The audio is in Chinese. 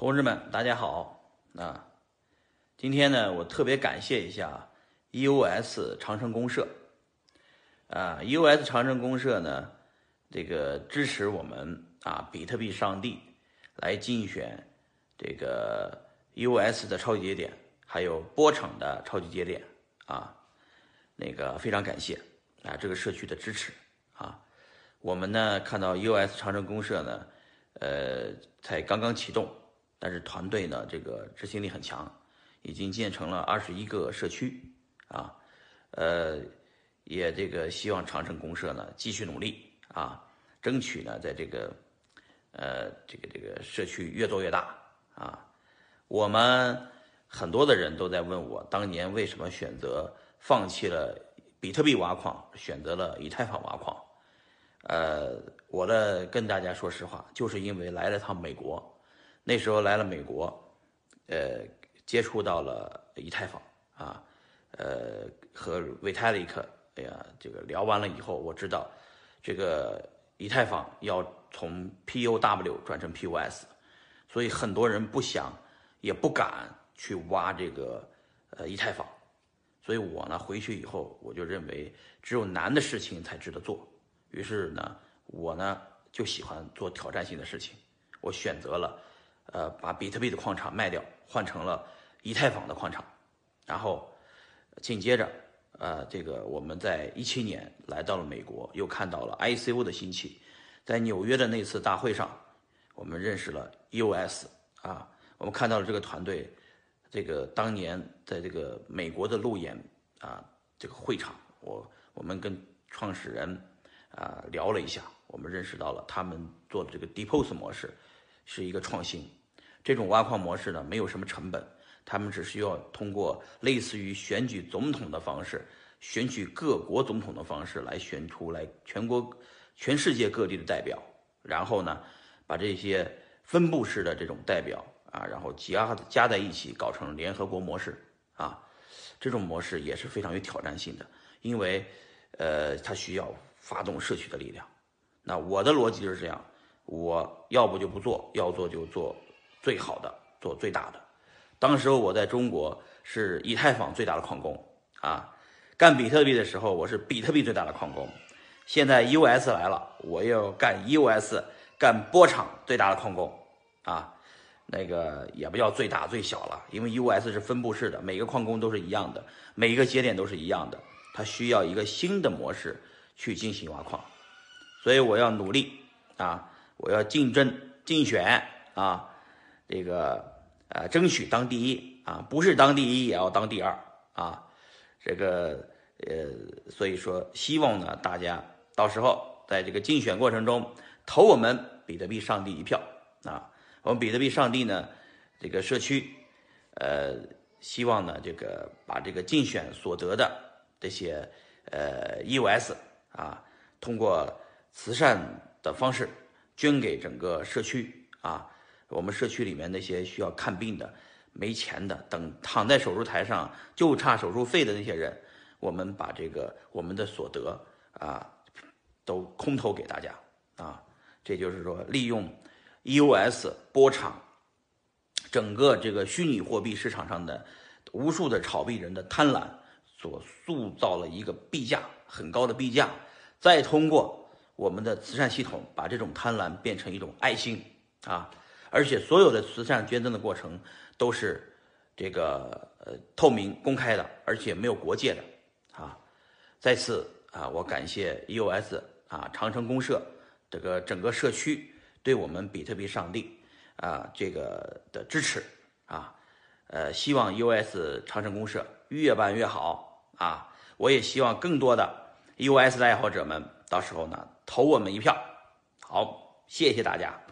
同志们，大家好啊！今天呢，我特别感谢一下 EOS 长城公社啊，EOS 长城公社呢，这个支持我们啊，比特币上帝来竞选这个 EOS 的超级节点，还有波场的超级节点啊，那个非常感谢啊，这个社区的支持啊，我们呢看到 EOS 长城公社呢，呃，才刚刚启动。但是团队呢，这个执行力很强，已经建成了二十一个社区，啊，呃，也这个希望长城公社呢继续努力啊，争取呢在这个，呃，这个这个社区越做越大啊。我们很多的人都在问我，当年为什么选择放弃了比特币挖矿，选择了以太坊挖矿？呃，我呢跟大家说实话，就是因为来了趟美国。那时候来了美国，呃，接触到了以太坊啊，呃，和 Vitalik，哎呀，这个聊完了以后，我知道这个以太坊要从 POW 转成 POS，所以很多人不想也不敢去挖这个呃以太坊，所以我呢回去以后，我就认为只有难的事情才值得做，于是呢，我呢就喜欢做挑战性的事情，我选择了。呃，把比特币的矿场卖掉，换成了以太坊的矿场，然后紧接着，呃，这个我们在一七年来到了美国，又看到了 ICO 的兴起，在纽约的那次大会上，我们认识了 EOS 啊，我们看到了这个团队，这个当年在这个美国的路演啊，这个会场，我我们跟创始人啊聊了一下，我们认识到了他们做的这个 Depose 模式是一个创新。这种挖矿模式呢，没有什么成本，他们只需要通过类似于选举总统的方式，选举各国总统的方式来选出来全国、全世界各地的代表，然后呢，把这些分布式的这种代表啊，然后加加在一起，搞成联合国模式啊，这种模式也是非常有挑战性的，因为呃，它需要发动社区的力量。那我的逻辑就是这样，我要不就不做，要做就做。最好的做最大的，当时我在中国是以太坊最大的矿工啊，干比特币的时候我是比特币最大的矿工，现在 EOS 来了，我要干 EOS，干波场最大的矿工啊，那个也不叫最大最小了，因为 EOS 是分布式的，每个矿工都是一样的，每一个节点都是一样的，它需要一个新的模式去进行挖矿，所以我要努力啊，我要竞争竞选啊。这个呃，争取当第一啊，不是当第一也要当第二啊。这个呃，所以说希望呢，大家到时候在这个竞选过程中投我们比特币上帝一票啊。我们比特币上帝呢，这个社区呃，希望呢，这个把这个竞选所得的这些呃 EOS 啊，通过慈善的方式捐给整个社区啊。我们社区里面那些需要看病的、没钱的、等躺在手术台上就差手术费的那些人，我们把这个我们的所得啊，都空投给大家啊。这就是说，利用 EOS 波场，整个这个虚拟货币市场上的无数的炒币人的贪婪，所塑造了一个币价很高的币价，再通过我们的慈善系统，把这种贪婪变成一种爱心啊。而且所有的慈善捐赠的过程都是这个呃透明公开的，而且没有国界的啊。再次啊，我感谢 EOS 啊长城公社这个整个社区对我们比特币上帝啊这个的支持啊。呃，希望 EOS 长城公社越办越好啊。我也希望更多的 EOS 的爱好者们到时候呢投我们一票。好，谢谢大家。